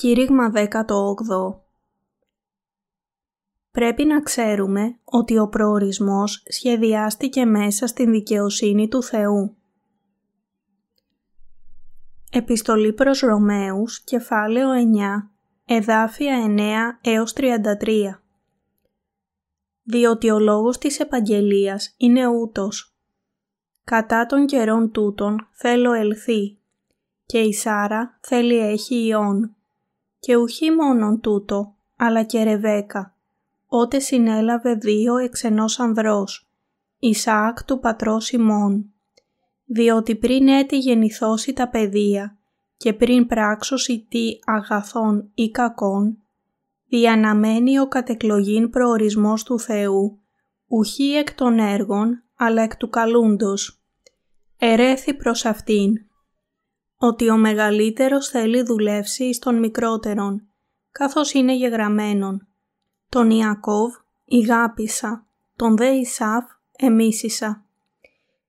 Κήρυγμα 18 Πρέπει να ξέρουμε ότι ο προορισμός σχεδιάστηκε μέσα στην δικαιοσύνη του Θεού. Επιστολή προς Ρωμαίους, κεφάλαιο 9, εδάφια 9 έως 33 Διότι ο λόγος της επαγγελίας είναι ούτως. Κατά των καιρών τούτων θέλω ελθεί και η Σάρα θέλει έχει ιόν και ουχή μόνον τούτο, αλλά και Ρεβέκα, ότε συνέλαβε δύο εξ ενός ανδρός, Ισαάκ του πατρός ημών, διότι πριν έτη γεννηθώσει τα παιδεία και πριν πράξωση τι αγαθών ή κακών, διαναμένει ο κατεκλογήν προορισμός του Θεού, ουχή εκ των έργων, αλλά εκ του καλούντος. Ερέθη προς αυτήν, ότι ο μεγαλύτερος θέλει δουλεύσει εις τον μικρότερον, καθώς είναι γεγραμμένον. Τον Ιακώβ ηγάπησα, τον δε Ισάφ εμίσησα.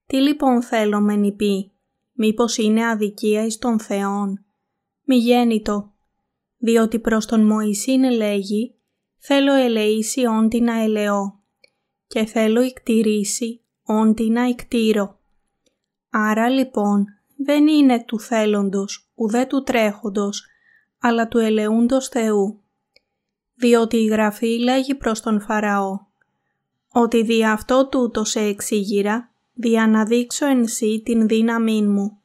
Τι λοιπόν θέλω με νηπεί, μήπως είναι αδικία εις των Θεών. Μη γέννητο, διότι προς τον Μωυσήν λέγει, θέλω ελεήσει όντι να ελεώ και θέλω ικτηρήσει όντι να ικτήρω. Άρα λοιπόν δεν είναι του θέλοντος, ουδέ του τρέχοντος, αλλά του ελεούντος Θεού. Διότι η Γραφή λέγει προς τον Φαραώ, ότι δι' αυτό τούτο σε εξήγηρα, δια να δείξω εν σύ την δύναμή μου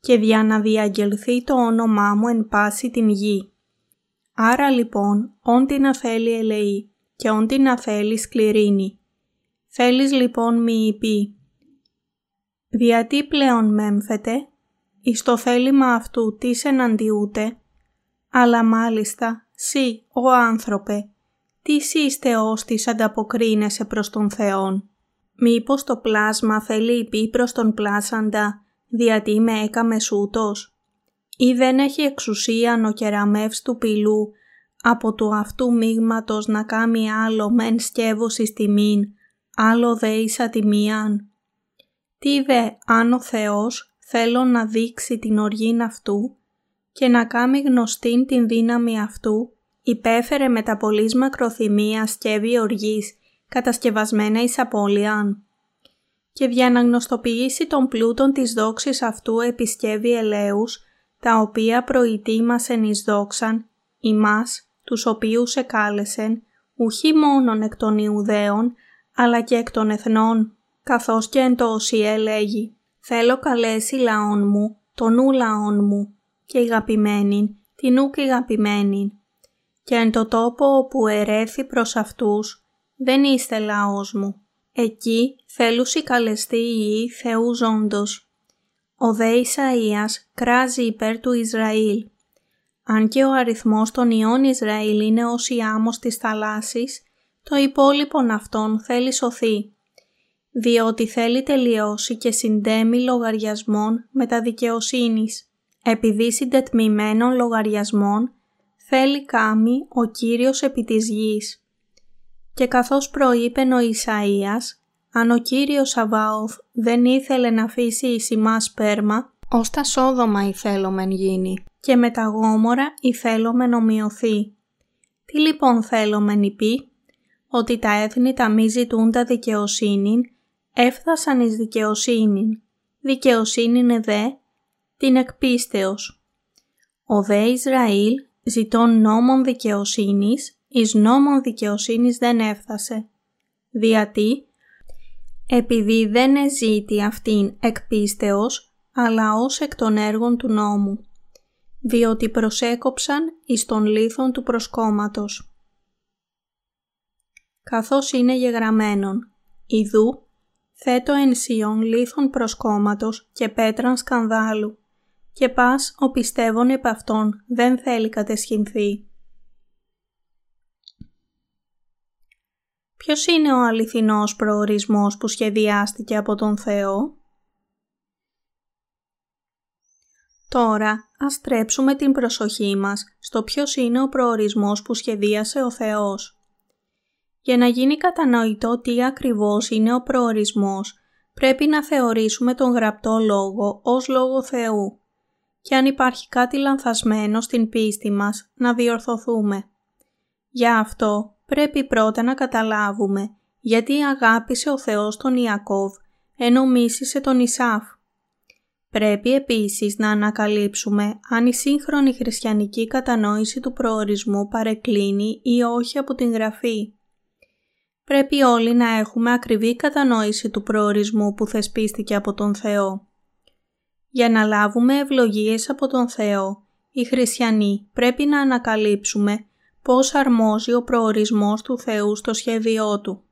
και δια να διαγγελθεί το όνομά μου εν πάση την γη. Άρα λοιπόν, όντι να θέλει ελεεί και όντι να θέλει σκληρίνει. Θέλεις λοιπόν μη υπή. Διατί πλέον μέμφεται, εις το θέλημα αυτού τι εναντιούται, αλλά μάλιστα σύ, ο άνθρωπε, τι είσαι Θεός της ανταποκρίνεσαι προς τον Θεόν. Μήπως το πλάσμα θέλει πει προς τον πλάσαντα, διατί με έκαμε σούτος, ή δεν έχει εξουσία ο κεραμεύς του πυλού από του αυτού μείγματος να κάνει άλλο μεν σκεύος εις τιμήν, άλλο δε εις ατιμίαν. Τι δε αν ο Θεός θέλω να δείξει την οργήν αυτού και να κάνει γνωστήν την δύναμη αυτού, υπέφερε με τα πολλής μακροθυμία σκεύη οργής, κατασκευασμένα εις απώλειαν. Και για να γνωστοποιήσει τον πλούτον της δόξης αυτού επισκεύει ελέους, τα οποία προητήμασεν εις δόξαν, ημάς, τους οποίους εκάλεσεν, ουχή μόνον εκ των Ιουδαίων, αλλά και εκ των εθνών, καθώς και εν το Οσιέ λέγει Θέλω καλέσει λαόν μου, τον ου λαόν μου, και αγαπημένην, την ούκ αγαπημένην. Και εν το τόπο όπου ερέθη προς αυτούς, δεν είστε λαός μου. Εκεί θέλουσι καλεστεί η Θεού ζώντος. Ο δε Ισαΐας κράζει υπέρ του Ισραήλ. Αν και ο αριθμός των ιών Ισραήλ είναι ως η άμμος της θαλάσσης, το υπόλοιπον αυτόν θέλει σωθεί διότι θέλει τελειώσει και συντέμει λογαριασμών με τα δικαιοσύνης. Επειδή συντετμημένων λογαριασμών θέλει κάμει ο Κύριος επί της γης. Και καθώς προείπεν ο Ισαΐας, αν ο Κύριος Σαβάωθ δεν ήθελε να αφήσει η σημά σπέρμα, ως τα σόδομα ηθέλομεν γίνει και με τα γόμορα ηθέλομεν ομοιωθεί. Τι λοιπόν θέλομεν υπή, ότι τα έθνη τα μη ζητούν τα δικαιοσύνη έφτασαν εις δικαιοσύνην, δικαιοσύνην δε, την εκπίστεως. Ο δε Ισραήλ ζητών νόμων δικαιοσύνης, εις νόμων δικαιοσύνης δεν έφτασε. Διατί, επειδή δεν εζήτη αυτήν εκπίστεως, αλλά ως εκ των έργων του νόμου, διότι προσέκοψαν εις των λίθων του προσκόμματος. Καθώς είναι γεγραμμένον, ιδού θέτω ενσιών λίθων προσκόμματος και πέτραν σκανδάλου και πας ο πιστεύων επ' αυτόν δεν θέλει κατεσχυνθεί. Ποιος είναι ο αληθινός προορισμός που σχεδιάστηκε από τον Θεό; Τώρα ας τρέψουμε την προσοχή μας στο ποιος είναι ο προορισμός που σχεδίασε ο Θεός. Για να γίνει κατανοητό τι ακριβώς είναι ο προορισμός, πρέπει να θεωρήσουμε τον γραπτό λόγο ως λόγο Θεού και αν υπάρχει κάτι λανθασμένο στην πίστη μας να διορθωθούμε. Για αυτό πρέπει πρώτα να καταλάβουμε γιατί αγάπησε ο Θεός τον Ιακώβ ενώ μίσησε τον Ισάφ. Πρέπει επίσης να ανακαλύψουμε αν η σύγχρονη χριστιανική κατανόηση του προορισμού παρεκκλίνει ή όχι από την Γραφή. Πρέπει όλοι να έχουμε ακριβή κατανόηση του προορισμού που θεσπίστηκε από τον Θεό. Για να λάβουμε ευλογίες από τον Θεό, οι χριστιανοί πρέπει να ανακαλύψουμε πώς αρμόζει ο προορισμός του Θεού στο σχέδιό Του.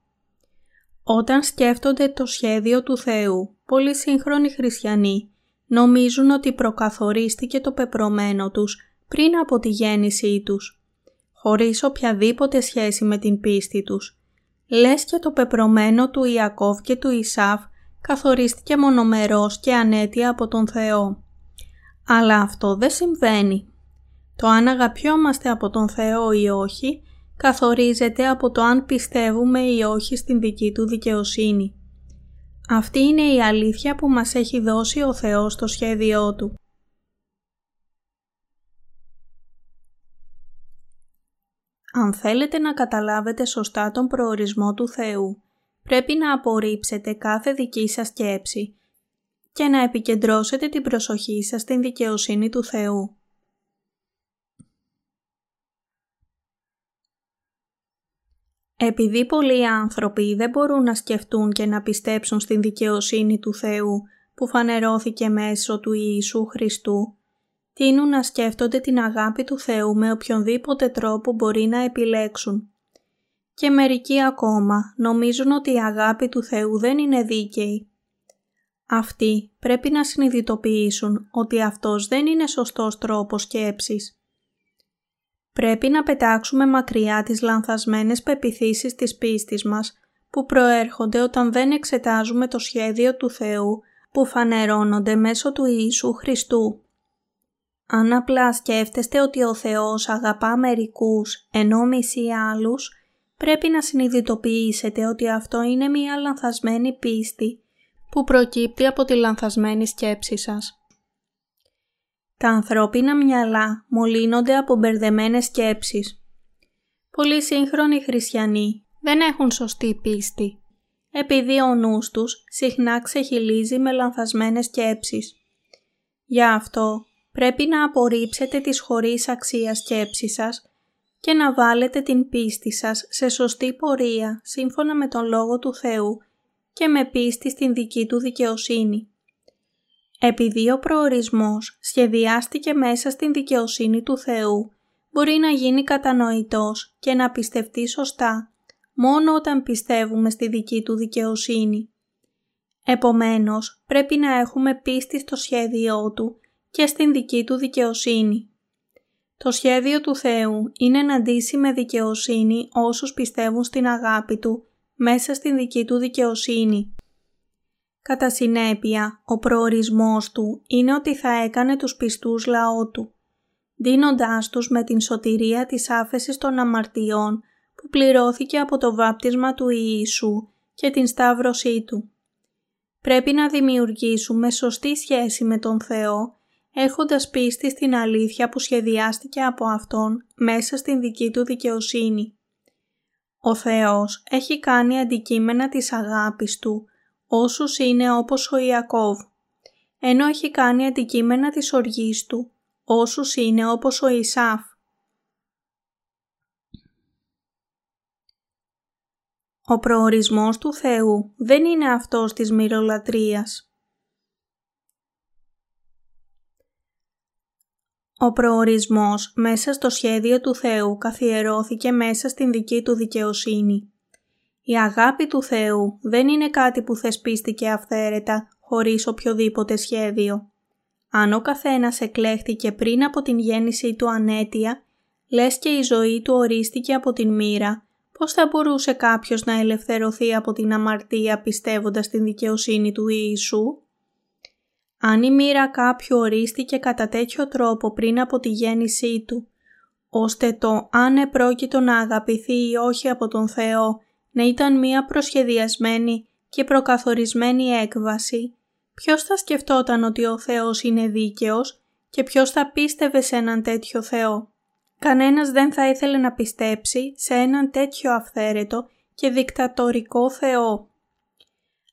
Όταν σκέφτονται το σχέδιο του Θεού, πολλοί σύγχρονοι χριστιανοί νομίζουν ότι προκαθορίστηκε το πεπρωμένο τους πριν από τη γέννησή τους, χωρίς οποιαδήποτε σχέση με την πίστη τους. Λες και το πεπρωμένο του Ιακώβ και του Ισάφ καθορίστηκε μονομερός και ανέτεια από τον Θεό. Αλλά αυτό δεν συμβαίνει. Το αν αγαπιόμαστε από τον Θεό ή όχι καθορίζεται από το αν πιστεύουμε ή όχι στην δική Του δικαιοσύνη. Αυτή είναι η αλήθεια που μας έχει δώσει ο Θεός στο σχέδιό Του. Αν θέλετε να καταλάβετε σωστά τον προορισμό του Θεού, πρέπει να απορρίψετε κάθε δική σας σκέψη και να επικεντρώσετε την προσοχή σας στην δικαιοσύνη του Θεού. Επειδή πολλοί άνθρωποι δεν μπορούν να σκεφτούν και να πιστέψουν στην δικαιοσύνη του Θεού που φανερώθηκε μέσω του Ιησού Χριστού, τείνουν να σκέφτονται την αγάπη του Θεού με οποιονδήποτε τρόπο μπορεί να επιλέξουν. Και μερικοί ακόμα νομίζουν ότι η αγάπη του Θεού δεν είναι δίκαιη. Αυτοί πρέπει να συνειδητοποιήσουν ότι αυτός δεν είναι σωστός τρόπος σκέψης. Πρέπει να πετάξουμε μακριά τις λανθασμένες πεπιθήσεις της πίστης μας που προέρχονται όταν δεν εξετάζουμε το σχέδιο του Θεού που φανερώνονται μέσω του Ιησού Χριστού. Αν απλά σκέφτεστε ότι ο Θεός αγαπά μερικούς ενώ μισεί άλλους, πρέπει να συνειδητοποιήσετε ότι αυτό είναι μια λανθασμένη πίστη που προκύπτει από τη λανθασμένη σκέψη σας. Τα ανθρώπινα μυαλά μολύνονται από μπερδεμένες σκέψεις. Πολλοί σύγχρονοι χριστιανοί δεν έχουν σωστή πίστη, επειδή ο νους τους συχνά ξεχυλίζει με λανθασμένες σκέψεις. Γι' αυτό πρέπει να απορρίψετε τις χωρίς αξίας σκέψεις σας και να βάλετε την πίστη σας σε σωστή πορεία σύμφωνα με τον Λόγο του Θεού και με πίστη στην δική Του δικαιοσύνη. Επειδή ο προορισμός σχεδιάστηκε μέσα στην δικαιοσύνη του Θεού, μπορεί να γίνει κατανοητός και να πιστευτεί σωστά μόνο όταν πιστεύουμε στη δική του δικαιοσύνη. Επομένως, πρέπει να έχουμε πίστη στο σχέδιό του και στην δική του δικαιοσύνη. Το σχέδιο του Θεού είναι να ντύσει με δικαιοσύνη όσους πιστεύουν στην αγάπη Του μέσα στην δική Του δικαιοσύνη. Κατά συνέπεια, ο προορισμός Του είναι ότι θα έκανε τους πιστούς λαό Του, δίνοντάς τους με την σωτηρία της άφεσης των αμαρτιών που πληρώθηκε από το βάπτισμα του Ιησού και την σταύρωσή Του. Πρέπει να δημιουργήσουμε σωστή σχέση με τον Θεό έχοντας πίστη στην αλήθεια που σχεδιάστηκε από Αυτόν μέσα στην δική Του δικαιοσύνη. Ο Θεός έχει κάνει αντικείμενα της αγάπης Του όσους είναι όπως ο Ιακώβ, ενώ έχει κάνει αντικείμενα της οργής Του όσους είναι όπως ο Ισάφ. Ο προορισμός του Θεού δεν είναι αυτός της μυρολατρείας. Ο προορισμός μέσα στο σχέδιο του Θεού καθιερώθηκε μέσα στην δική του δικαιοσύνη. Η αγάπη του Θεού δεν είναι κάτι που θεσπίστηκε αυθαίρετα χωρίς οποιοδήποτε σχέδιο. Αν ο καθένας εκλέχτηκε πριν από την γέννησή του ανέτεια, λες και η ζωή του ορίστηκε από την μοίρα, πώς θα μπορούσε κάποιος να ελευθερωθεί από την αμαρτία πιστεύοντας την δικαιοσύνη του Ιησού; Αν η μοίρα κάποιου ορίστηκε κατά τέτοιο τρόπο πριν από τη γέννησή του, ώστε το αν επρόκειτο να αγαπηθεί ή όχι από τον Θεό να ήταν μία προσχεδιασμένη και προκαθορισμένη έκβαση, ποιος θα σκεφτόταν ότι ο Θεός είναι δίκαιος και ποιος θα πίστευε σε έναν τέτοιο Θεό; Κανένας δεν θα ήθελε να πιστέψει σε έναν τέτοιο αυθαίρετο και δικτατορικό Θεό.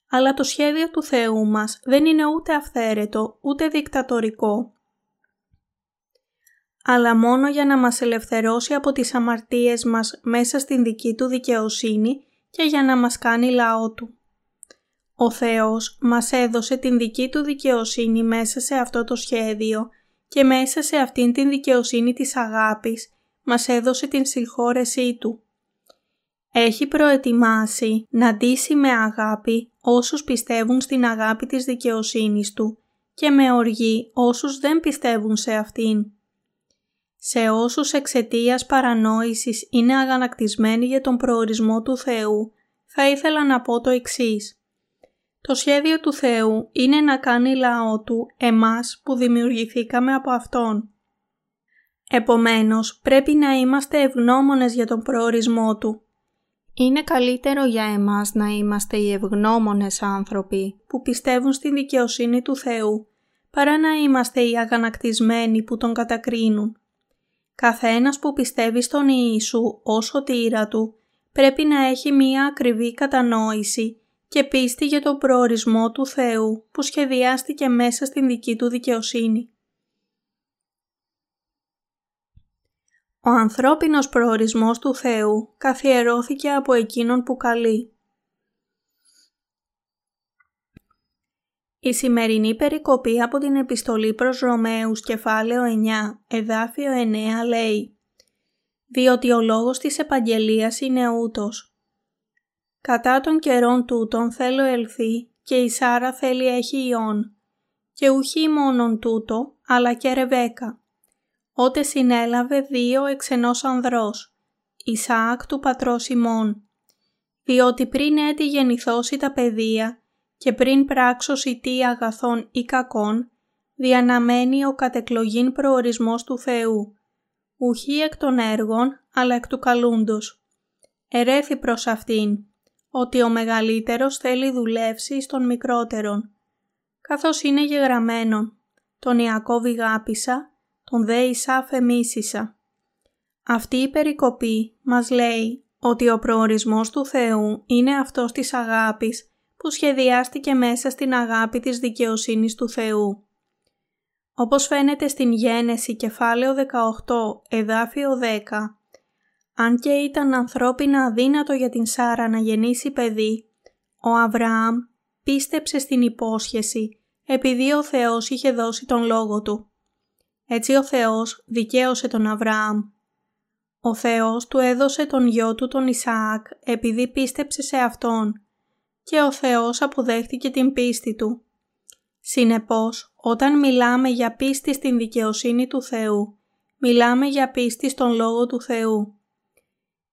Αλλά το σχέδιο του Θεού μας δεν είναι ούτε αυθαίρετο ούτε δικτατορικό, αλλά μόνο για να μας ελευθερώσει από τις αμαρτίες μας μέσα στην δική του δικαιοσύνη και για να μας κάνει λαό του. Ο Θεός μας έδωσε την δική του δικαιοσύνη μέσα σε αυτό το σχέδιο και μέσα σε αυτήν την δικαιοσύνη της αγάπης μας έδωσε την συγχώρεσή Του. Έχει προετοιμάσει να ντύσει με αγάπη όσους πιστεύουν στην αγάπη της δικαιοσύνης Του και με οργή όσους δεν πιστεύουν σε αυτήν. Σε όσους εξαιτίας παρανόησης είναι αγανακτισμένοι για τον προορισμό του Θεού, θα ήθελα να πω το εξής. Το σχέδιο του Θεού είναι να κάνει λαό Του εμάς που δημιουργηθήκαμε από Αυτόν. Επομένως, πρέπει να είμαστε ευγνώμονες για τον προορισμό Του. Είναι καλύτερο για εμάς να είμαστε οι ευγνώμονες άνθρωποι που πιστεύουν στη δικαιοσύνη του Θεού, παρά να είμαστε οι αγανακτισμένοι που Τον κατακρίνουν. Καθένας που πιστεύει στον Ιησού ως τύρα Του πρέπει να έχει μία ακριβή κατανόηση και πίστη για τον προορισμό του Θεού που σχεδιάστηκε μέσα στην δική του δικαιοσύνη. Ο ανθρώπινος προορισμός του Θεού καθιερώθηκε από εκείνον που καλεί. Η σημερινή περικοπή από την επιστολή προς Ρωμαίους κεφάλαιο 9, εδάφιο 9 λέει «Διότι ο λόγος της επαγγελίας είναι ούτως, Κατά των καιρών τούτων θέλω ελθεί και η Σάρα θέλει έχει ιών. Και ουχή μόνον τούτο, αλλά και Ρεβέκα. Ότε συνέλαβε δύο εξ ενός ανδρός, Ισαάκ του πατρός ημών. Διότι πριν έτη γεννηθώσει τα παιδεία και πριν πράξωση τι αγαθών ή κακών, διαναμένει ο κατεκλογήν προορισμός του Θεού, ουχή εκ των έργων, αλλά εκ του καλούντος. Ερέθη προς αυτήν, ότι ο μεγαλύτερος θέλει δουλεύσει στον μικρότερον, καθώς είναι γεγραμμένον, τον Ιακώβ γάπησα, τον δε Ισάφ εμίσησα. Αυτή η περικοπή μας λέει ότι ο προορισμός του Θεού είναι αυτός της αγάπης που σχεδιάστηκε μέσα στην αγάπη της δικαιοσύνης του Θεού. Όπως φαίνεται στην Γένεση κεφάλαιο 18 εδάφιο 10, αν και ήταν ανθρώπινα αδύνατο για την Σάρα να γεννήσει παιδί, ο Αβραάμ πίστεψε στην υπόσχεση επειδή ο Θεός είχε δώσει τον λόγο του. Έτσι ο Θεός δικαίωσε τον Αβραάμ. Ο Θεός του έδωσε τον γιο του τον Ισαάκ επειδή πίστεψε σε Αυτόν και ο Θεός αποδέχτηκε την πίστη του. Συνεπώς, όταν μιλάμε για πίστη στην δικαιοσύνη του Θεού, μιλάμε για πίστη στον Λόγο του Θεού.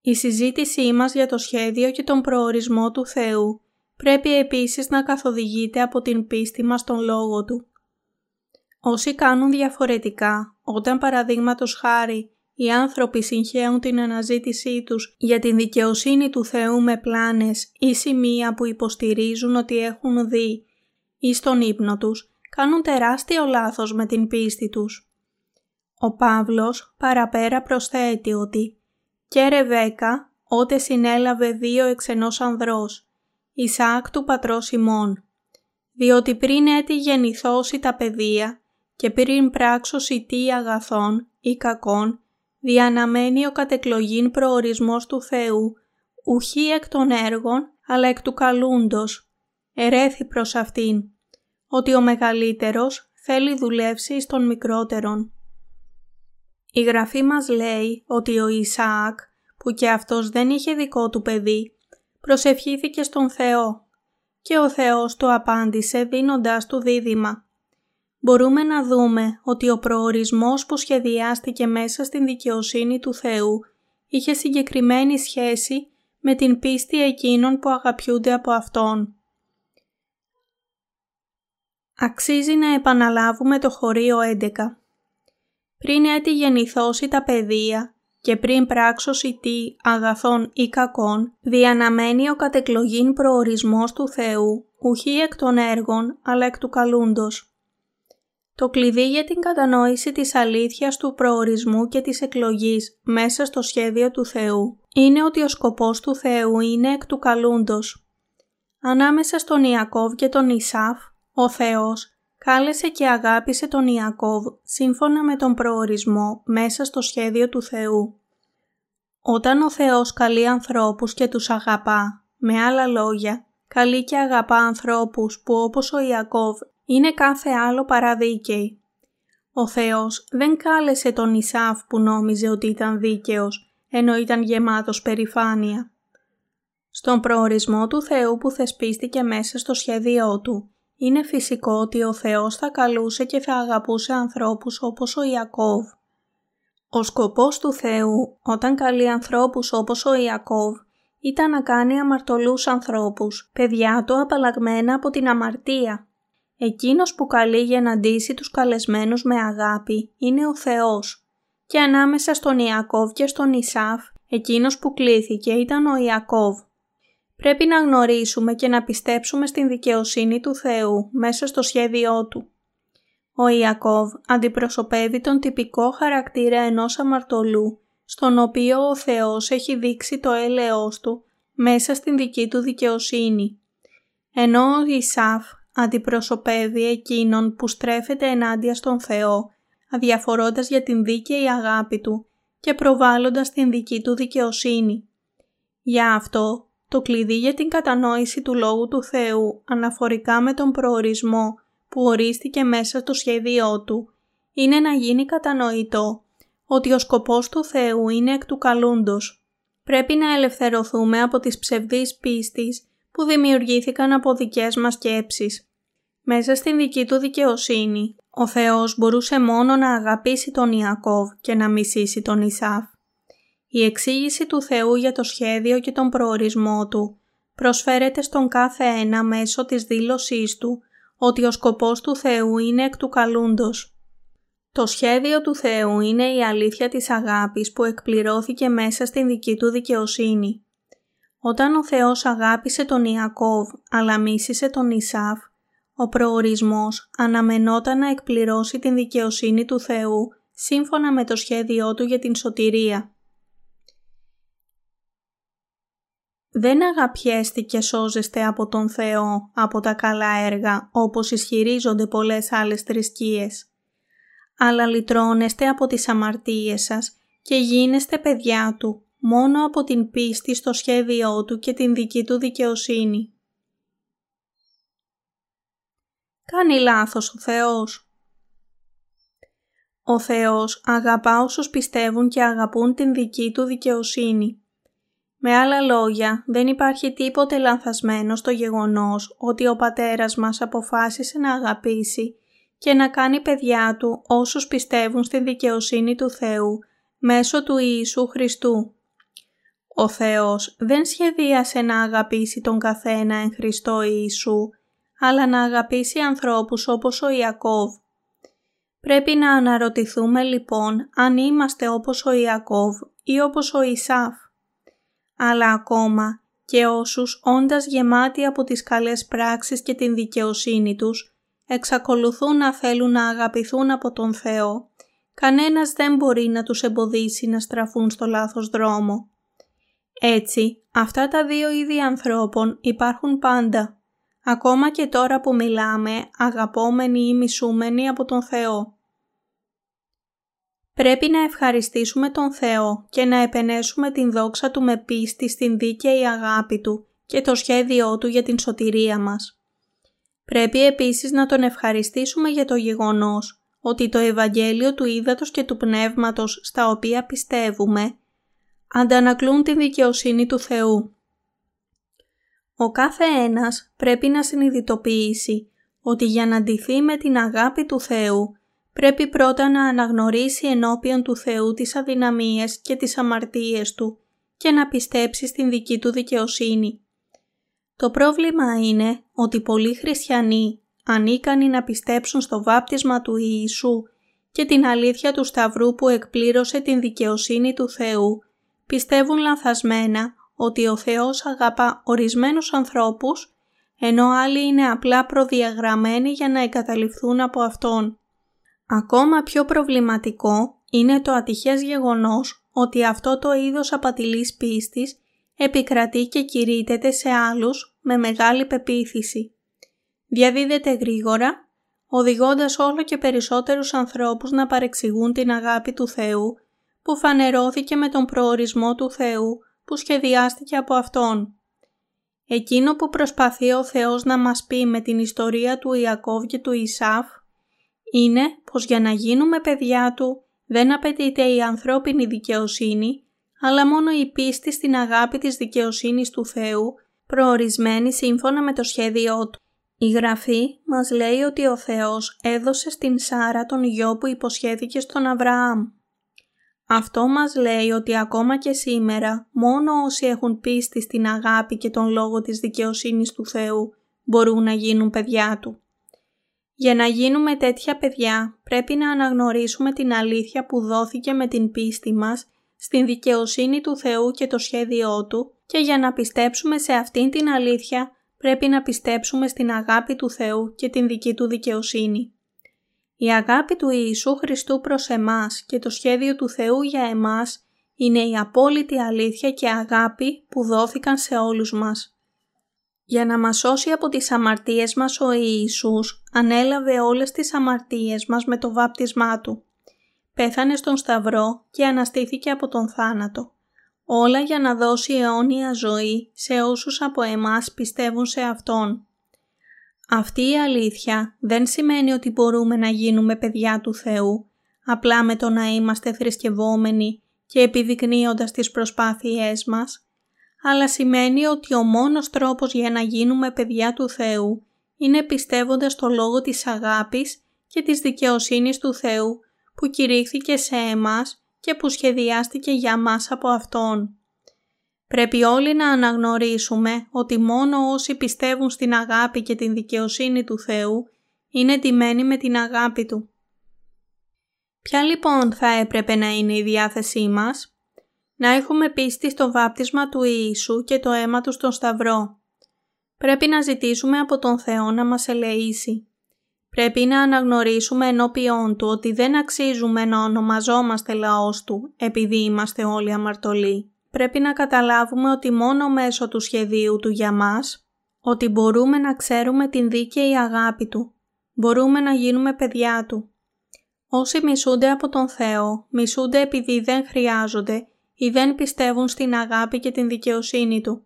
Η συζήτησή μας για το σχέδιο και τον προορισμό του Θεού πρέπει επίσης να καθοδηγείται από την πίστη μας στον Λόγο Του. Όσοι κάνουν διαφορετικά, όταν παραδείγματος χάρη οι άνθρωποι συγχαίουν την αναζήτησή τους για την δικαιοσύνη του Θεού με πλάνες ή σημεία που υποστηρίζουν ότι έχουν δει ή στον ύπνο τους, κάνουν τεράστιο λάθος με την πίστη τους. Ο Παύλος παραπέρα προσθέτει ότι και Ρεβέκα, ότε συνέλαβε δύο εξ ενός ανδρός, Ισαάκ του πατρός ημών, διότι πριν έτη γεννηθώσει τα παιδεία και πριν πράξωση τι αγαθών ή κακών, διαναμένει ο κατεκλογήν προορισμός του Θεού, ουχή εκ των έργων, αλλά εκ του καλούντος, ερέθη προς αυτήν, ότι ο μεγαλύτερος θέλει δουλεύσει στον μικρότερον. Η Γραφή μας λέει ότι ο Ισαάκ, που και αυτός δεν είχε δικό του παιδί, προσευχήθηκε στον Θεό και ο Θεός του απάντησε δίνοντάς του δίδυμα. Μπορούμε να δούμε ότι ο προορισμός που σχεδιάστηκε μέσα στην δικαιοσύνη του Θεού είχε συγκεκριμένη σχέση με την πίστη εκείνων που αγαπιούνται από Αυτόν. Αξίζει να επαναλάβουμε το χωρίο 11 πριν έτη γεννηθώσει τα παιδεία και πριν πράξωση τι αγαθών ή κακών, διαναμένει ο κατεκλογήν προορισμός του Θεού, ουχή εκ των έργων, αλλά εκ του καλούντος. Το κλειδί για την κατανόηση της αλήθειας του προορισμού και της εκλογής μέσα στο σχέδιο του Θεού είναι ότι ο σκοπός του Θεού είναι εκ του καλούντος. Ανάμεσα στον Ιακώβ και τον Ισάφ, ο Θεός κάλεσε και αγάπησε τον Ιακώβ σύμφωνα με τον προορισμό μέσα στο σχέδιο του Θεού. Όταν ο Θεός καλεί ανθρώπους και τους αγαπά, με άλλα λόγια, καλεί και αγαπά ανθρώπους που όπως ο Ιακώβ είναι κάθε άλλο παρά δίκαιοι. Ο Θεός δεν κάλεσε τον Ισάφ που νόμιζε ότι ήταν δίκαιος, ενώ ήταν γεμάτος περηφάνεια. Στον προορισμό του Θεού που θεσπίστηκε μέσα στο σχέδιό Του, είναι φυσικό ότι ο Θεός θα καλούσε και θα αγαπούσε ανθρώπους όπως ο Ιακώβ. Ο σκοπός του Θεού όταν καλεί ανθρώπους όπως ο Ιακώβ ήταν να κάνει αμαρτωλούς ανθρώπους, παιδιά του απαλλαγμένα από την αμαρτία. Εκείνος που καλεί για να ντύσει τους καλεσμένους με αγάπη είναι ο Θεός. Και ανάμεσα στον Ιακώβ και στον Ισάφ, εκείνος που κλήθηκε ήταν ο Ιακώβ. Πρέπει να γνωρίσουμε και να πιστέψουμε στην δικαιοσύνη του Θεού μέσα στο σχέδιό Του. Ο Ιακώβ αντιπροσωπεύει τον τυπικό χαρακτήρα ενός αμαρτωλού, στον οποίο ο Θεός έχει δείξει το έλεος Του μέσα στην δική Του δικαιοσύνη. Ενώ ο Ισάφ αντιπροσωπεύει εκείνον που στρέφεται ενάντια στον Θεό, αδιαφορώντας για την δίκαιη αγάπη Του και προβάλλοντας την δική Του δικαιοσύνη. Για αυτό το κλειδί για την κατανόηση του Λόγου του Θεού αναφορικά με τον προορισμό που ορίστηκε μέσα στο σχέδιό Του είναι να γίνει κατανοητό ότι ο σκοπός του Θεού είναι εκ του καλούντος. Πρέπει να ελευθερωθούμε από τις ψευδείς πίστης που δημιουργήθηκαν από δικές μας σκέψεις. Μέσα στην δική του δικαιοσύνη, ο Θεός μπορούσε μόνο να αγαπήσει τον Ιακώβ και να μισήσει τον Ισάφ. Η εξήγηση του Θεού για το σχέδιο και τον προορισμό Του προσφέρεται στον κάθε ένα μέσω της δήλωσής Του ότι ο σκοπός του Θεού είναι εκ του καλούντος. Το σχέδιο του Θεού είναι η αλήθεια της αγάπης που εκπληρώθηκε μέσα στην δική Του δικαιοσύνη. Όταν ο Θεός αγάπησε τον Ιακώβ αλλά μίσησε τον Ισάφ, ο προορισμός αναμενόταν να εκπληρώσει την δικαιοσύνη του Θεού σύμφωνα με το σχέδιό Του για την σωτηρία. Δεν αγαπιέστε και σώζεστε από τον Θεό από τα καλά έργα όπως ισχυρίζονται πολλές άλλες θρησκείες. Αλλά λυτρώνεστε από τις αμαρτίες σας και γίνεστε παιδιά Του μόνο από την πίστη στο σχέδιό Του και την δική Του δικαιοσύνη. Κάνει λάθος ο Θεός. Ο Θεός αγαπά όσους πιστεύουν και αγαπούν την δική Του δικαιοσύνη. Με άλλα λόγια, δεν υπάρχει τίποτε λανθασμένο στο γεγονός ότι ο πατέρας μας αποφάσισε να αγαπήσει και να κάνει παιδιά του όσους πιστεύουν στη δικαιοσύνη του Θεού μέσω του Ιησού Χριστού. Ο Θεός δεν σχεδίασε να αγαπήσει τον καθένα εν Χριστώ Ιησού, αλλά να αγαπήσει ανθρώπους όπως ο Ιακώβ. Πρέπει να αναρωτηθούμε λοιπόν αν είμαστε όπως ο Ιακώβ ή όπως ο Ισάφ αλλά ακόμα και όσους όντας γεμάτοι από τις καλές πράξεις και την δικαιοσύνη τους, εξακολουθούν να θέλουν να αγαπηθούν από τον Θεό, κανένας δεν μπορεί να τους εμποδίσει να στραφούν στο λάθος δρόμο. Έτσι, αυτά τα δύο είδη ανθρώπων υπάρχουν πάντα, ακόμα και τώρα που μιλάμε αγαπόμενοι ή μισούμενοι από τον Θεό. Πρέπει να ευχαριστήσουμε τον Θεό και να επενέσουμε την δόξα Του με πίστη στην δίκαιη αγάπη Του και το σχέδιό Του για την σωτηρία μας. Πρέπει επίσης να Τον ευχαριστήσουμε για το γεγονός ότι το Ευαγγέλιο του Ήδατος και του Πνεύματος στα οποία πιστεύουμε αντανακλούν την δικαιοσύνη του Θεού. Ο κάθε ένας πρέπει να συνειδητοποιήσει ότι για να ντυθεί με την αγάπη του Θεού πρέπει πρώτα να αναγνωρίσει ενώπιον του Θεού τις αδυναμίες και τις αμαρτίες Του και να πιστέψει στην δική Του δικαιοσύνη. Το πρόβλημα είναι ότι πολλοί χριστιανοί, ανίκανοι να πιστέψουν στο βάπτισμα του Ιησού και την αλήθεια του Σταυρού που εκπλήρωσε την δικαιοσύνη του Θεού, πιστεύουν λανθασμένα ότι ο Θεός αγαπά ορισμένους ανθρώπους, ενώ άλλοι είναι απλά προδιαγραμμένοι για να εγκαταλειφθούν από Αυτόν. Ακόμα πιο προβληματικό είναι το ατυχές γεγονός ότι αυτό το είδος απατηλής πίστης επικρατεί και κηρύτεται σε άλλους με μεγάλη πεποίθηση. Διαδίδεται γρήγορα, οδηγώντας όλο και περισσότερους ανθρώπους να παρεξηγούν την αγάπη του Θεού που φανερώθηκε με τον προορισμό του Θεού που σχεδιάστηκε από Αυτόν. Εκείνο που προσπαθεί ο Θεός να μας πει με την ιστορία του Ιακώβ και του Ισάφ είναι πως για να γίνουμε παιδιά Του δεν απαιτείται η ανθρώπινη δικαιοσύνη, αλλά μόνο η πίστη στην αγάπη της δικαιοσύνης του Θεού, προορισμένη σύμφωνα με το σχέδιό Του. Η Γραφή μας λέει ότι ο Θεός έδωσε στην Σάρα τον γιο που υποσχέθηκε στον Αβραάμ. Αυτό μας λέει ότι ακόμα και σήμερα μόνο όσοι έχουν πίστη στην αγάπη και τον λόγο της δικαιοσύνης του Θεού μπορούν να γίνουν παιδιά Του. Για να γίνουμε τέτοια παιδιά πρέπει να αναγνωρίσουμε την αλήθεια που δόθηκε με την πίστη μας στην δικαιοσύνη του Θεού και το σχέδιό Του και για να πιστέψουμε σε αυτήν την αλήθεια πρέπει να πιστέψουμε στην αγάπη του Θεού και την δική Του δικαιοσύνη. Η αγάπη του Ιησού Χριστού προς εμάς και το σχέδιο του Θεού για εμάς είναι η απόλυτη αλήθεια και αγάπη που δόθηκαν σε όλους μας. Για να μας σώσει από τις αμαρτίες μας ο Ιησούς ανέλαβε όλες τις αμαρτίες μας με το βάπτισμά Του. Πέθανε στον Σταυρό και αναστήθηκε από τον θάνατο. Όλα για να δώσει αιώνια ζωή σε όσους από εμάς πιστεύουν σε Αυτόν. Αυτή η αλήθεια δεν σημαίνει ότι μπορούμε να γίνουμε παιδιά του Θεού, απλά με το να είμαστε θρησκευόμενοι και επιδεικνύοντας τις προσπάθειές μας, αλλά σημαίνει ότι ο μόνος τρόπος για να γίνουμε παιδιά του Θεού είναι πιστεύοντας το λόγο της αγάπης και της δικαιοσύνης του Θεού που κηρύχθηκε σε εμάς και που σχεδιάστηκε για μας από Αυτόν. Πρέπει όλοι να αναγνωρίσουμε ότι μόνο όσοι πιστεύουν στην αγάπη και την δικαιοσύνη του Θεού είναι τιμένοι με την αγάπη Του. Ποια λοιπόν θα έπρεπε να είναι η διάθεσή μας; να έχουμε πίστη στο βάπτισμα του Ιησού και το αίμα του στον Σταυρό. Πρέπει να ζητήσουμε από τον Θεό να μας ελεήσει. Πρέπει να αναγνωρίσουμε ενώπιόν Του ότι δεν αξίζουμε να ονομαζόμαστε λαός Του επειδή είμαστε όλοι αμαρτωλοί. Πρέπει να καταλάβουμε ότι μόνο μέσω του σχεδίου Του για μας, ότι μπορούμε να ξέρουμε την δίκαιη αγάπη Του, μπορούμε να γίνουμε παιδιά Του. Όσοι μισούνται από τον Θεό, μισούνται επειδή δεν χρειάζονται ή δεν πιστεύουν στην αγάπη και την δικαιοσύνη Του.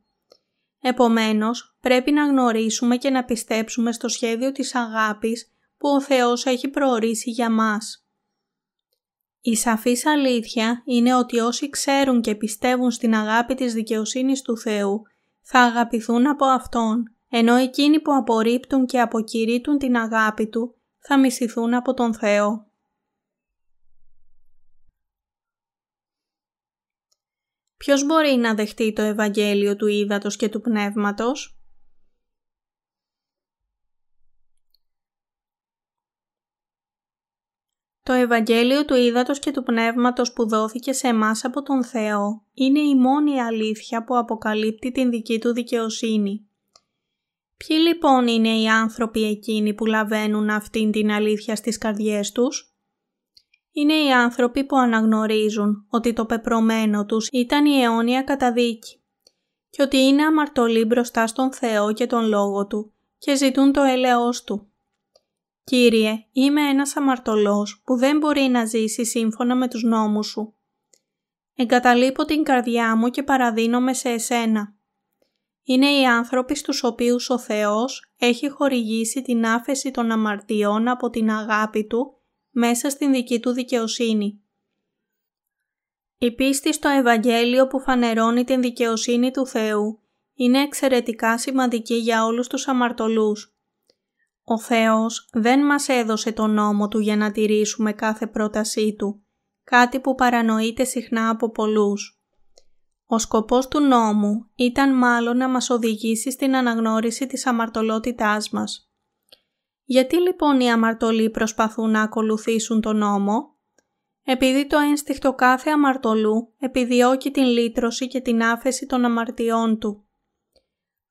Επομένως, πρέπει να γνωρίσουμε και να πιστέψουμε στο σχέδιο της αγάπης που ο Θεός έχει προορίσει για μας. Η σαφής αλήθεια είναι ότι όσοι ξέρουν και πιστεύουν στην αγάπη της δικαιοσύνης του Θεού θα αγαπηθούν από Αυτόν, ενώ εκείνοι που απορρίπτουν και αποκηρύττουν την αγάπη Του θα μισηθούν από τον Θεό. Ποιος μπορεί να δεχτεί το Ευαγγέλιο του Ήδατος και του Πνεύματος; Το Ευαγγέλιο του Ήδατος και του Πνεύματος που δόθηκε σε εμάς από τον Θεό είναι η μόνη αλήθεια που αποκαλύπτει την δική του δικαιοσύνη. Ποιοι λοιπόν είναι οι άνθρωποι εκείνοι που λαβαίνουν αυτήν την αλήθεια στις καρδιές τους; είναι οι άνθρωποι που αναγνωρίζουν ότι το πεπρωμένο τους ήταν η αιώνια καταδίκη και ότι είναι αμαρτωλοί μπροστά στον Θεό και τον Λόγο Του και ζητούν το έλεος Του. Κύριε, είμαι ένας αμαρτωλός που δεν μπορεί να ζήσει σύμφωνα με τους νόμους Σου. Εγκαταλείπω την καρδιά μου και παραδίνομαι σε Εσένα. Είναι οι άνθρωποι στους οποίους ο Θεός έχει χορηγήσει την άφεση των αμαρτιών από την αγάπη Του μέσα στην δική του δικαιοσύνη. Η πίστη στο Ευαγγέλιο που φανερώνει την δικαιοσύνη του Θεού είναι εξαιρετικά σημαντική για όλους τους αμαρτωλούς. Ο Θεός δεν μας έδωσε τον νόμο Του για να τηρήσουμε κάθε πρότασή Του, κάτι που παρανοείται συχνά από πολλούς. Ο σκοπός του νόμου ήταν μάλλον να μας οδηγήσει στην αναγνώριση της αμαρτωλότητάς μας. Γιατί λοιπόν οι αμαρτωλοί προσπαθούν να ακολουθήσουν τον νόμο; Επειδή το ένστικτο κάθε αμαρτωλού επιδιώκει την λύτρωση και την άφεση των αμαρτιών του.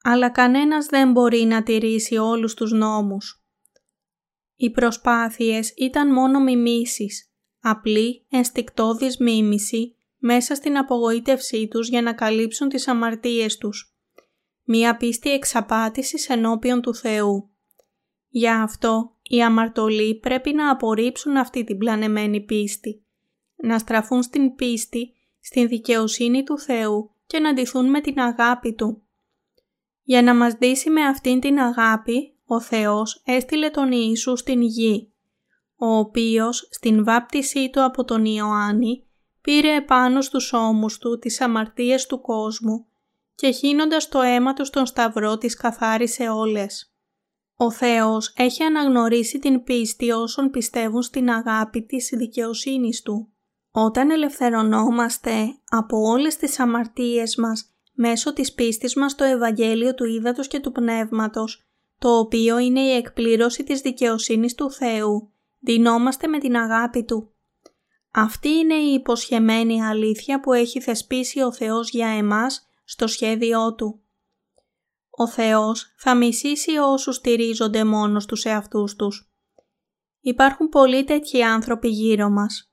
Αλλά κανένας δεν μπορεί να τηρήσει όλους τους νόμους. Οι προσπάθειες ήταν μόνο μιμήσεις, απλή ενστικτόδης μίμηση μέσα στην απογοήτευσή τους για να καλύψουν τις αμαρτίες τους. Μία πίστη εξαπάτησης ενώπιον του Θεού. Γι' αυτό οι αμαρτωλοί πρέπει να απορρίψουν αυτή την πλανεμένη πίστη, να στραφούν στην πίστη, στην δικαιοσύνη του Θεού και να ντυθούν με την αγάπη Του. Για να μας δείσει με αυτήν την αγάπη, ο Θεός έστειλε τον Ιησού στην γη, ο οποίος στην βάπτισή Του από τον Ιωάννη πήρε επάνω στους ώμους Του τις αμαρτίες του κόσμου και χύνοντας το αίμα Του στον σταυρό τις καθάρισε όλες. Ο Θεός έχει αναγνωρίσει την πίστη όσων πιστεύουν στην αγάπη της δικαιοσύνης Του. Όταν ελευθερωνόμαστε από όλες τις αμαρτίες μας μέσω της πίστης μας στο Ευαγγέλιο του Ήδατος και του Πνεύματος, το οποίο είναι η εκπλήρωση της δικαιοσύνης του Θεού, δινόμαστε με την αγάπη Του. Αυτή είναι η υποσχεμένη αλήθεια που έχει θεσπίσει ο Θεός για εμάς στο σχέδιό Του. Ο Θεός θα μισήσει όσους στηρίζονται μόνος στους εαυτούς τους. Υπάρχουν πολλοί τέτοιοι άνθρωποι γύρω μας.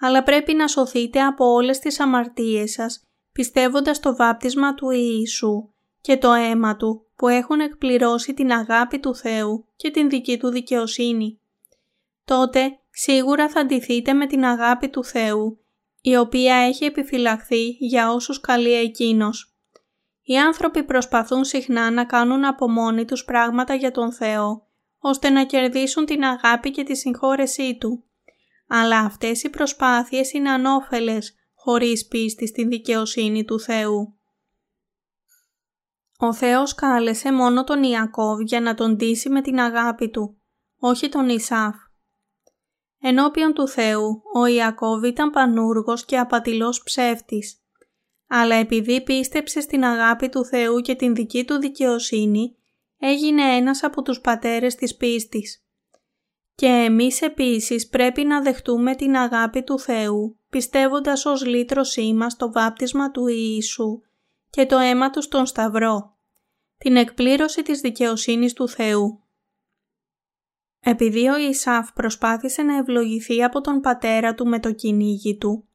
Αλλά πρέπει να σωθείτε από όλες τις αμαρτίες σας πιστεύοντας το βάπτισμα του Ιησού και το αίμα Του που έχουν εκπληρώσει την αγάπη του Θεού και την δική Του δικαιοσύνη. Τότε σίγουρα θα ντυθείτε με την αγάπη του Θεού, η οποία έχει επιφυλαχθεί για όσους καλεί Εκείνος. Οι άνθρωποι προσπαθούν συχνά να κάνουν από μόνοι τους πράγματα για τον Θεό, ώστε να κερδίσουν την αγάπη και τη συγχώρεσή Του. Αλλά αυτές οι προσπάθειες είναι ανώφελες, χωρίς πίστη στην δικαιοσύνη του Θεού. Ο Θεός κάλεσε μόνο τον Ιακώβ για να τον ντύσει με την αγάπη Του, όχι τον Ισάφ. Ενώπιον του Θεού, ο Ιακώβ ήταν πανούργος και απατηλός ψεύτης. Αλλά επειδή πίστεψε στην αγάπη του Θεού και την δική του δικαιοσύνη, έγινε ένας από τους πατέρες της πίστης. Και εμείς επίσης πρέπει να δεχτούμε την αγάπη του Θεού, πιστεύοντας ως λύτρωσή μας το βάπτισμα του Ιησού και το αίμα του στον Σταυρό, την εκπλήρωση της δικαιοσύνης του Θεού. Επειδή ο Ισάφ προσπάθησε να ευλογηθεί από τον πατέρα του με το κυνήγι του,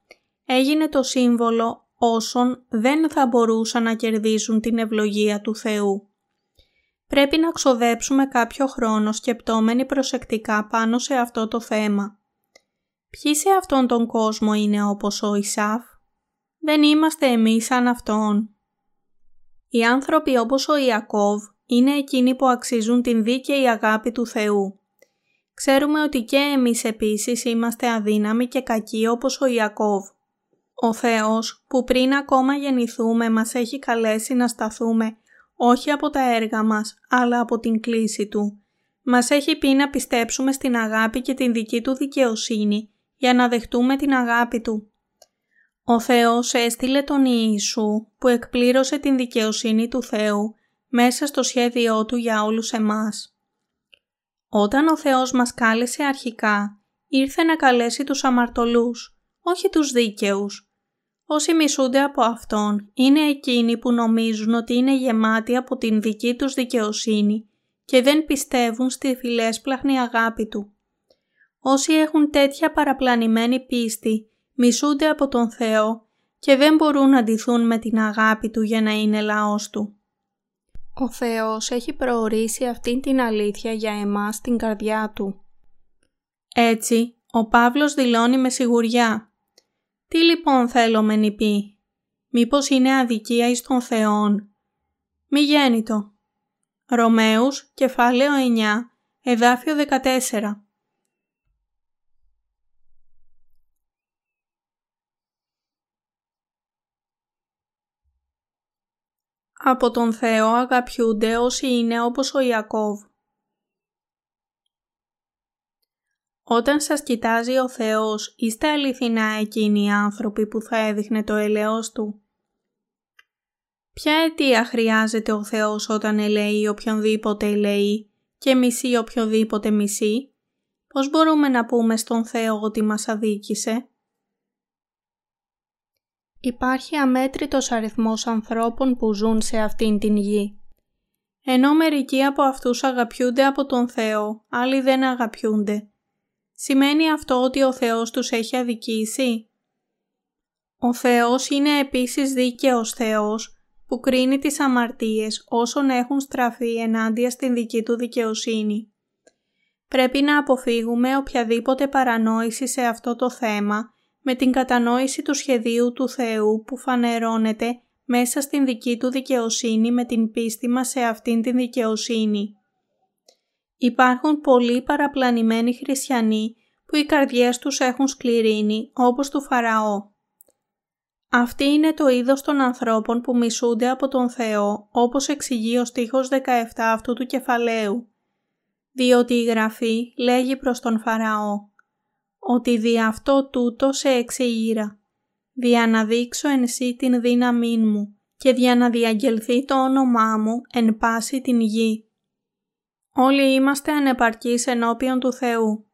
έγινε το σύμβολο όσων δεν θα μπορούσαν να κερδίσουν την ευλογία του Θεού. Πρέπει να ξοδέψουμε κάποιο χρόνο σκεπτόμενοι προσεκτικά πάνω σε αυτό το θέμα. Ποιοι σε αυτόν τον κόσμο είναι όπως ο Ισάφ; Δεν είμαστε εμείς σαν αυτόν. Οι άνθρωποι όπως ο Ιακώβ είναι εκείνοι που αξίζουν την δίκαιη αγάπη του Θεού. Ξέρουμε ότι και εμείς επίσης είμαστε αδύναμοι και κακοί όπως ο Ιακώβ. Ο Θεός που πριν ακόμα γεννηθούμε μας έχει καλέσει να σταθούμε όχι από τα έργα μας αλλά από την κλίση Του. Μας έχει πει να πιστέψουμε στην αγάπη και την δική Του δικαιοσύνη για να δεχτούμε την αγάπη Του. Ο Θεός έστειλε τον Ιησού που εκπλήρωσε την δικαιοσύνη του Θεού μέσα στο σχέδιό Του για όλους εμάς. Όταν ο Θεός μας κάλεσε αρχικά, ήρθε να καλέσει τους αμαρτωλούς, όχι τους δίκαιους. Όσοι μισούνται από Αυτόν είναι εκείνοι που νομίζουν ότι είναι γεμάτοι από την δική τους δικαιοσύνη και δεν πιστεύουν στη φιλέσπλαχνη αγάπη Του. Όσοι έχουν τέτοια παραπλανημένη πίστη μισούνται από τον Θεό και δεν μπορούν να ντυθούν με την αγάπη Του για να είναι λαός Του. Ο Θεός έχει προορίσει αυτήν την αλήθεια για εμάς στην καρδιά Του. Έτσι, ο Παύλος δηλώνει με σιγουριά «Τι λοιπόν θέλω με νηπεί, μήπως είναι αδικία εις των Θεών» Μη γέννητο. Ρωμαίους, κεφάλαιο 9, εδάφιο 14 Από τον Θεό αγαπιούνται όσοι είναι όπως ο Ιακώβ. Όταν σας κοιτάζει ο Θεός, είστε αληθινά εκείνοι οι άνθρωποι που θα έδειχνε το ελαιός Του. Ποια αιτία χρειάζεται ο Θεός όταν ελέει οποιονδήποτε ελέει και μισεί οποιοδήποτε μισεί; Πώς μπορούμε να πούμε στον Θεό ότι μας αδίκησε; Υπάρχει αμέτρητος αριθμός ανθρώπων που ζουν σε αυτήν την γη. ενώ μερικοί από αυτούς αγαπιούνται από τον Θεό, άλλοι δεν αγαπιούνται. Σημαίνει αυτό ότι ο Θεός τους έχει αδικήσει; Ο Θεός είναι επίσης δίκαιος Θεός που κρίνει τις αμαρτίες όσων έχουν στραφεί ενάντια στην δική του δικαιοσύνη. Πρέπει να αποφύγουμε οποιαδήποτε παρανόηση σε αυτό το θέμα με την κατανόηση του σχεδίου του Θεού που φανερώνεται μέσα στην δική του δικαιοσύνη με την πίστη μας σε αυτήν την δικαιοσύνη. Υπάρχουν πολλοί παραπλανημένοι χριστιανοί που οι καρδιές τους έχουν σκληρύνει όπως του Φαραώ. Αυτή είναι το είδος των ανθρώπων που μισούνται από τον Θεό όπως εξηγεί ο στίχος 17 αυτού του κεφαλαίου. Διότι η Γραφή λέγει προς τον Φαραώ ότι δι' αυτό τούτο σε εξηγήρα δια να δείξω εν σύ την δύναμή μου και δια να διαγγελθεί το όνομά μου εν πάση την γη. Όλοι είμαστε ανεπαρκείς ενώπιον του Θεού,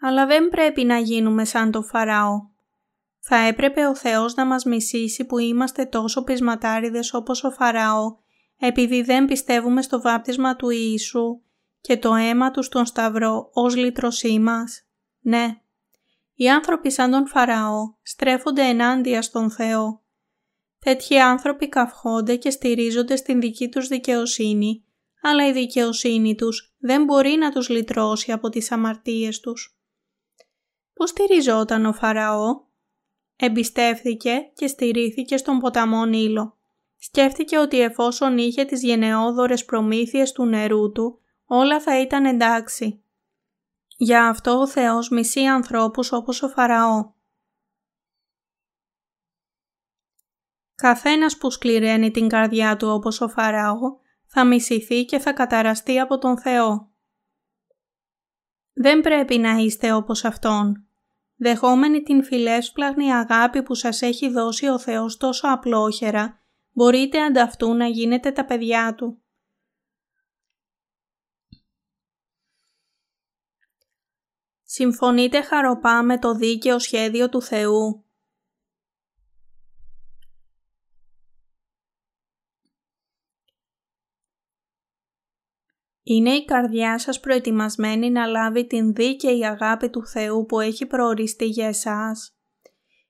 αλλά δεν πρέπει να γίνουμε σαν το Φαραώ. Θα έπρεπε ο Θεός να μας μισήσει που είμαστε τόσο πεισματάριδες όπως ο Φαραώ, επειδή δεν πιστεύουμε στο βάπτισμα του Ιησού και το αίμα του στον Σταυρό ως λύτρωσή μας. Ναι, οι άνθρωποι σαν τον Φαραώ στρέφονται ενάντια στον Θεό. Τέτοιοι άνθρωποι καυχόνται και στηρίζονται στην δική τους δικαιοσύνη, αλλά η δικαιοσύνη τους δεν μπορεί να τους λυτρώσει από τις αμαρτίες τους. Πώς στηριζόταν ο Φαραώ; Εμπιστεύθηκε και στηρίθηκε στον ποταμό Νείλο. Σκέφτηκε ότι εφόσον είχε τις γενναιόδορες προμήθειες του νερού του, όλα θα ήταν εντάξει. Γι' αυτό ο Θεός μισεί ανθρώπους όπως ο Φαραώ. Καθένας που σκληραίνει την καρδιά του όπως ο Φαραώ θα μισηθεί και θα καταραστεί από τον Θεό. Δεν πρέπει να είστε όπως Αυτόν. Δεχόμενοι την φιλέσπλαγνη αγάπη που σας έχει δώσει ο Θεός τόσο απλόχερα, μπορείτε ανταυτού να γίνετε τα παιδιά Του. Συμφωνείτε χαροπά με το δίκαιο σχέδιο του Θεού. Είναι η καρδιά σας προετοιμασμένη να λάβει την δίκαιη αγάπη του Θεού που έχει προοριστεί για εσάς.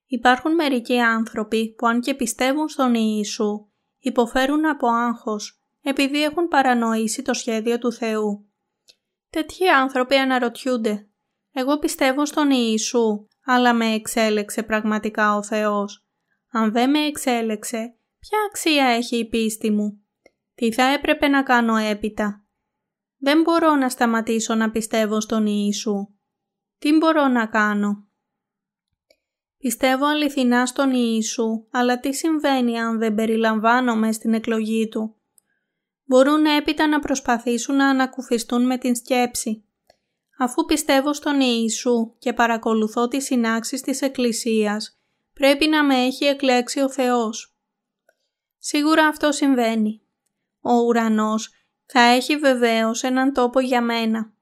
Υπάρχουν μερικοί άνθρωποι που αν και πιστεύουν στον Ιησού, υποφέρουν από άγχος επειδή έχουν παρανοήσει το σχέδιο του Θεού. Τέτοιοι άνθρωποι αναρωτιούνται εγώ πιστεύω στον Ιησού, αλλά με εξέλεξε πραγματικά ο Θεός. Αν δεν με εξέλεξε, ποια αξία έχει η πίστη μου; Τι θα έπρεπε να κάνω έπειτα; Δεν μπορώ να σταματήσω να πιστεύω στον Ιησού. Τι μπορώ να κάνω; Πιστεύω αληθινά στον Ιησού, αλλά τι συμβαίνει αν δεν περιλαμβάνομαι στην εκλογή Του; Μπορούν έπειτα να προσπαθήσουν να ανακουφιστούν με την σκέψη. Αφού πιστεύω στον Ιησού και παρακολουθώ τις συνάξεις της Εκκλησίας, πρέπει να με έχει εκλέξει ο Θεός. Σίγουρα αυτό συμβαίνει. Ο ουρανός θα έχει βεβαίως έναν τόπο για μένα.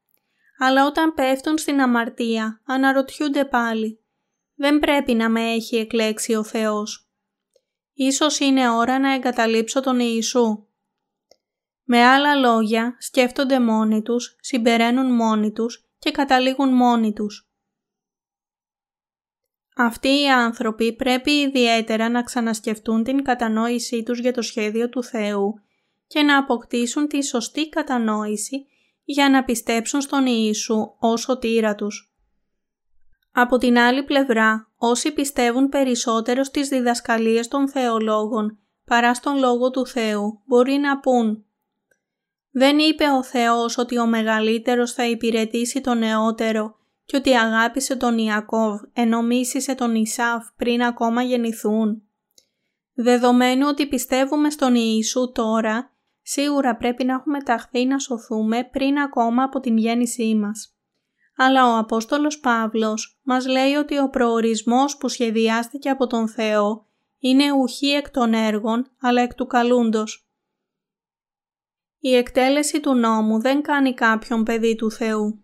Αλλά όταν πέφτουν στην αμαρτία, αναρωτιούνται πάλι. Δεν πρέπει να με έχει εκλέξει ο Θεός. Ίσως είναι ώρα να εγκαταλείψω τον Ιησού. Με άλλα λόγια, σκέφτονται μόνοι τους, συμπεραίνουν μόνοι τους και καταλήγουν μόνοι τους. Αυτοί οι άνθρωποι πρέπει ιδιαίτερα να ξανασκεφτούν την κατανόησή τους για το σχέδιο του Θεού και να αποκτήσουν τη σωστή κατανόηση για να πιστέψουν στον Ιησού ως σωτήρα τους. Από την άλλη πλευρά, όσοι πιστεύουν περισσότερο στις διδασκαλίες των θεολόγων παρά στον Λόγο του Θεού, μπορεί να πούν δεν είπε ο Θεός ότι ο μεγαλύτερος θα υπηρετήσει τον νεότερο και ότι αγάπησε τον Ιακώβ ενώ μίσησε τον Ισάφ πριν ακόμα γεννηθούν. Δεδομένου ότι πιστεύουμε στον Ιησού τώρα, σίγουρα πρέπει να έχουμε ταχθεί να σωθούμε πριν ακόμα από την γέννησή μας. Αλλά ο Απόστολος Παύλος μας λέει ότι ο προορισμός που σχεδιάστηκε από τον Θεό είναι ουχή εκ των έργων αλλά εκ του καλούντος. Η εκτέλεση του νόμου δεν κάνει κάποιον παιδί του Θεού.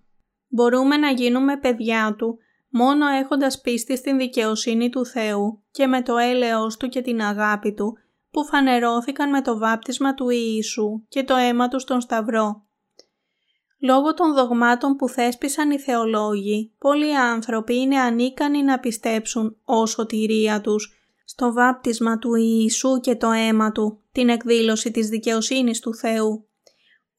Μπορούμε να γίνουμε παιδιά Του μόνο έχοντας πίστη στην δικαιοσύνη του Θεού και με το έλεος Του και την αγάπη Του που φανερώθηκαν με το βάπτισμα του Ιησού και το αίμα του στον Σταυρό. Λόγω των δογμάτων που θέσπισαν οι θεολόγοι, πολλοί άνθρωποι είναι ανίκανοι να πιστέψουν ως σωτηρία τους στο βάπτισμα του Ιησού και το αίμα του, την εκδήλωση της δικαιοσύνης του Θεού.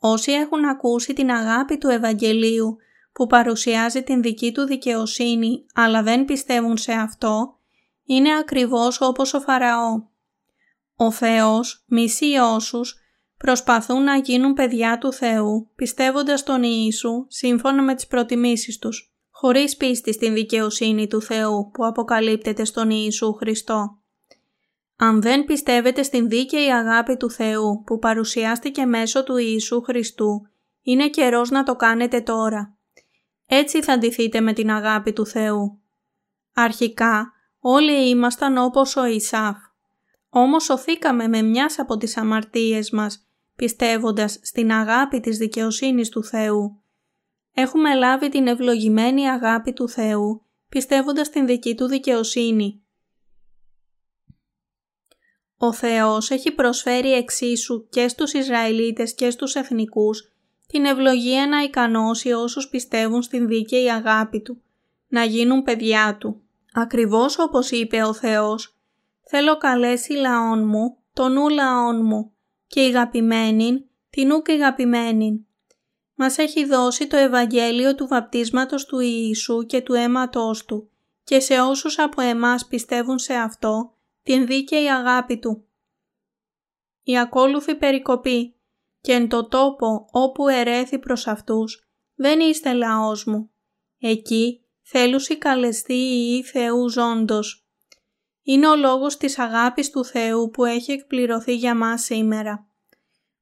Όσοι έχουν ακούσει την αγάπη του Ευαγγελίου που παρουσιάζει την δική του δικαιοσύνη αλλά δεν πιστεύουν σε αυτό, είναι ακριβώς όπως ο Φαραώ. Ο Θεός μισεί όσους προσπαθούν να γίνουν παιδιά του Θεού πιστεύοντας τον Ιησού σύμφωνα με τις προτιμήσεις τους, χωρίς πίστη στην δικαιοσύνη του Θεού που αποκαλύπτεται στον Ιησού Χριστό. Αν δεν πιστεύετε στην δίκαιη αγάπη του Θεού που παρουσιάστηκε μέσω του Ιησού Χριστού, είναι καιρός να το κάνετε τώρα. Έτσι θα ντυθείτε με την αγάπη του Θεού. Αρχικά, όλοι ήμασταν όπως ο Ισάφ. Όμως σωθήκαμε με μιας από τις αμαρτίες μας, πιστεύοντας στην αγάπη της δικαιοσύνης του Θεού. Έχουμε λάβει την ευλογημένη αγάπη του Θεού, πιστεύοντας την δική του δικαιοσύνη ο Θεός έχει προσφέρει εξίσου και στους Ισραηλίτες και στους εθνικούς την ευλογία να ικανώσει όσους πιστεύουν στην δίκαιη αγάπη Του, να γίνουν παιδιά Του. Ακριβώς όπως είπε ο Θεός, θέλω καλέσει λαόν μου, τον ου λαόν μου, και αγαπημένην, την ου και αγαπημένην. Μας έχει δώσει το Ευαγγέλιο του βαπτίσματος του Ιησού και του αίματός Του και σε όσους από εμάς πιστεύουν σε αυτό, την δίκαιη αγάπη Του. Η ακόλουθη περικοπή και εν το τόπο όπου ερέθη προς αυτούς δεν είστε λαός μου. Εκεί θέλουσι καλεστεί η Θεού ζώντος. Είναι ο λόγος της αγάπης του Θεού που έχει εκπληρωθεί για μας σήμερα.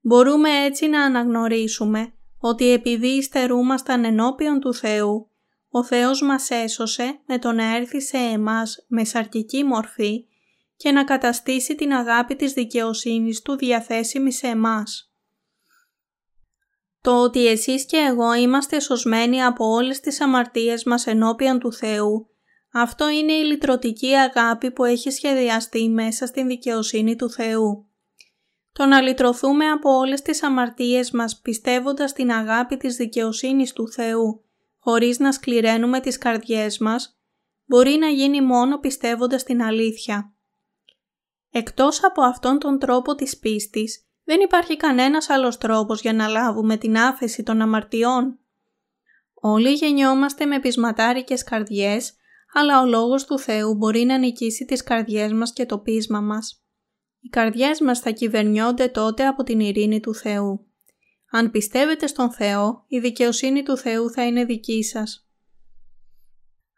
Μπορούμε έτσι να αναγνωρίσουμε ότι επειδή υστερούμασταν ενώπιον του Θεού, ο Θεός μας έσωσε με το να έρθει σε εμάς με σαρκική μορφή και να καταστήσει την αγάπη της δικαιοσύνης Του διαθέσιμη σε εμάς. Το ότι εσείς και εγώ είμαστε σωσμένοι από όλες τις αμαρτίες μας ενώπιον του Θεού, αυτό είναι η λυτρωτική αγάπη που έχει σχεδιαστεί μέσα στην δικαιοσύνη του Θεού. Το να λυτρωθούμε από όλες τις αμαρτίες μας πιστεύοντας την αγάπη της δικαιοσύνης του Θεού, χωρίς να σκληραίνουμε τις καρδιές μας, μπορεί να γίνει μόνο πιστεύοντας την αλήθεια. Εκτός από αυτόν τον τρόπο της πίστης, δεν υπάρχει κανένας άλλος τρόπος για να λάβουμε την άφεση των αμαρτιών. Όλοι γεννιόμαστε με πεισματάρικες καρδιές, αλλά ο Λόγος του Θεού μπορεί να νικήσει τις καρδιές μας και το πείσμα μας. Οι καρδιές μας θα κυβερνιόνται τότε από την ειρήνη του Θεού. Αν πιστεύετε στον Θεό, η δικαιοσύνη του Θεού θα είναι δική σας.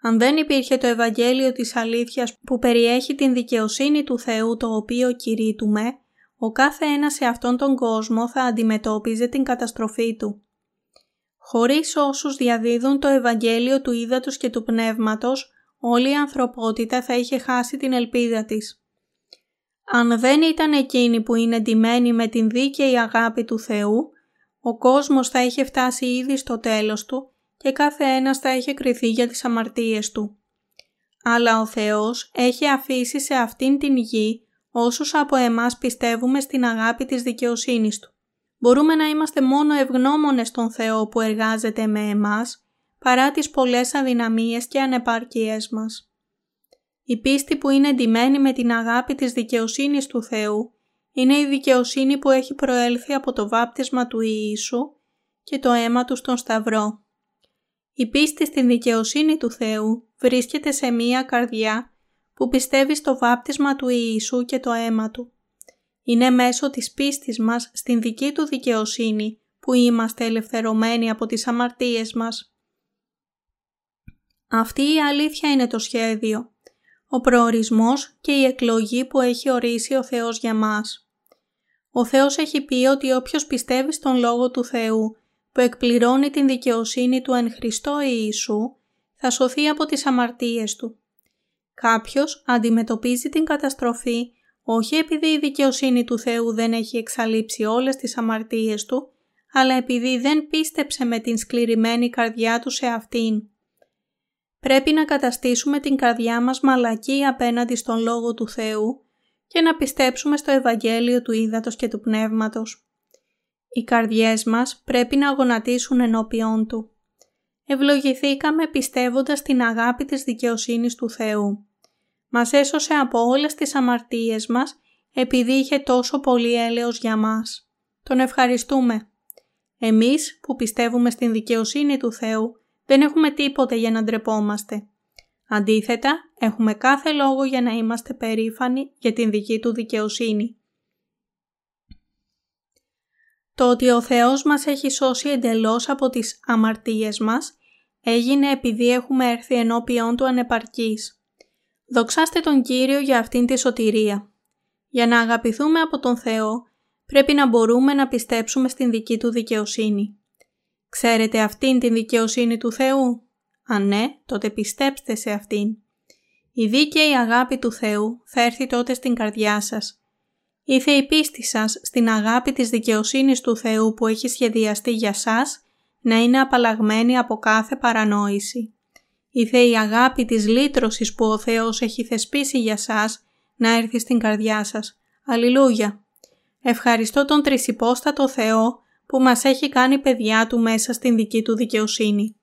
Αν δεν υπήρχε το Ευαγγέλιο της αλήθειας που περιέχει την δικαιοσύνη του Θεού το οποίο κηρύττουμε, ο κάθε ένας σε αυτόν τον κόσμο θα αντιμετώπιζε την καταστροφή του. Χωρίς όσους διαδίδουν το Ευαγγέλιο του Ήδατος και του Πνεύματος, όλη η ανθρωπότητα θα είχε χάσει την ελπίδα της. Αν δεν ήταν εκείνοι που είναι ντυμένοι με την δίκαιη αγάπη του Θεού, ο κόσμος θα είχε φτάσει ήδη στο τέλος του και κάθε ένας θα είχε κριθεί για τις αμαρτίες του. Αλλά ο Θεός έχει αφήσει σε αυτήν την γη όσους από εμάς πιστεύουμε στην αγάπη της δικαιοσύνης Του. Μπορούμε να είμαστε μόνο ευγνώμονες στον Θεό που εργάζεται με εμάς, παρά τις πολλές αδυναμίες και ανεπάρκειές μας. Η πίστη που είναι εντυμένη με την αγάπη της δικαιοσύνης του Θεού είναι η δικαιοσύνη που έχει προέλθει από το βάπτισμα του Ιησού και το αίμα του στον Σταυρό. Η πίστη στην δικαιοσύνη του Θεού βρίσκεται σε μία καρδιά που πιστεύει στο βάπτισμα του Ιησού και το αίμα Του. Είναι μέσω της πίστης μας στην δική Του δικαιοσύνη που είμαστε ελευθερωμένοι από τις αμαρτίες μας. Αυτή η αλήθεια είναι το σχέδιο, ο προορισμός και η εκλογή που έχει ορίσει ο Θεός για μας. Ο Θεός έχει πει ότι όποιος πιστεύει στον Λόγο του Θεού που εκπληρώνει την δικαιοσύνη του εν Χριστώ Ιησού, θα σωθεί από τις αμαρτίες του. Κάποιος αντιμετωπίζει την καταστροφή όχι επειδή η δικαιοσύνη του Θεού δεν έχει εξαλείψει όλες τις αμαρτίες του, αλλά επειδή δεν πίστεψε με την σκληρημένη καρδιά του σε αυτήν. Πρέπει να καταστήσουμε την καρδιά μας μαλακή απέναντι στον Λόγο του Θεού και να πιστέψουμε στο Ευαγγέλιο του Ήδατος και του Πνεύματος. Οι καρδιές μας πρέπει να αγωνατίσουν ενώπιόν Του. Ευλογηθήκαμε πιστεύοντας την αγάπη της δικαιοσύνης του Θεού. Μας έσωσε από όλες τις αμαρτίες μας επειδή είχε τόσο πολύ έλεος για μας. Τον ευχαριστούμε. Εμείς που πιστεύουμε στην δικαιοσύνη του Θεού δεν έχουμε τίποτε για να ντρεπόμαστε. Αντίθετα, έχουμε κάθε λόγο για να είμαστε περήφανοι για την δική του δικαιοσύνη. Το ότι ο Θεός μας έχει σώσει εντελώς από τις αμαρτίες μας έγινε επειδή έχουμε έρθει ενώπιον Του ανεπαρκής. Δοξάστε τον Κύριο για αυτήν τη σωτηρία. Για να αγαπηθούμε από τον Θεό, πρέπει να μπορούμε να πιστέψουμε στην δική Του δικαιοσύνη. Ξέρετε αυτήν την δικαιοσύνη του Θεού; Αν ναι, τότε πιστέψτε σε αυτήν. Η δίκαιη αγάπη του Θεού θα έρθει τότε στην καρδιά σας. Ήθε η πίστη σας στην αγάπη της δικαιοσύνης του Θεού που έχει σχεδιαστεί για σας να είναι απαλλαγμένη από κάθε παρανόηση. Ήθε η αγάπη της λύτρωσης που ο Θεός έχει θεσπίσει για σας να έρθει στην καρδιά σας. Αλληλούια! Ευχαριστώ τον Τρισυπόστατο Θεό που μας έχει κάνει παιδιά Του μέσα στην δική Του δικαιοσύνη.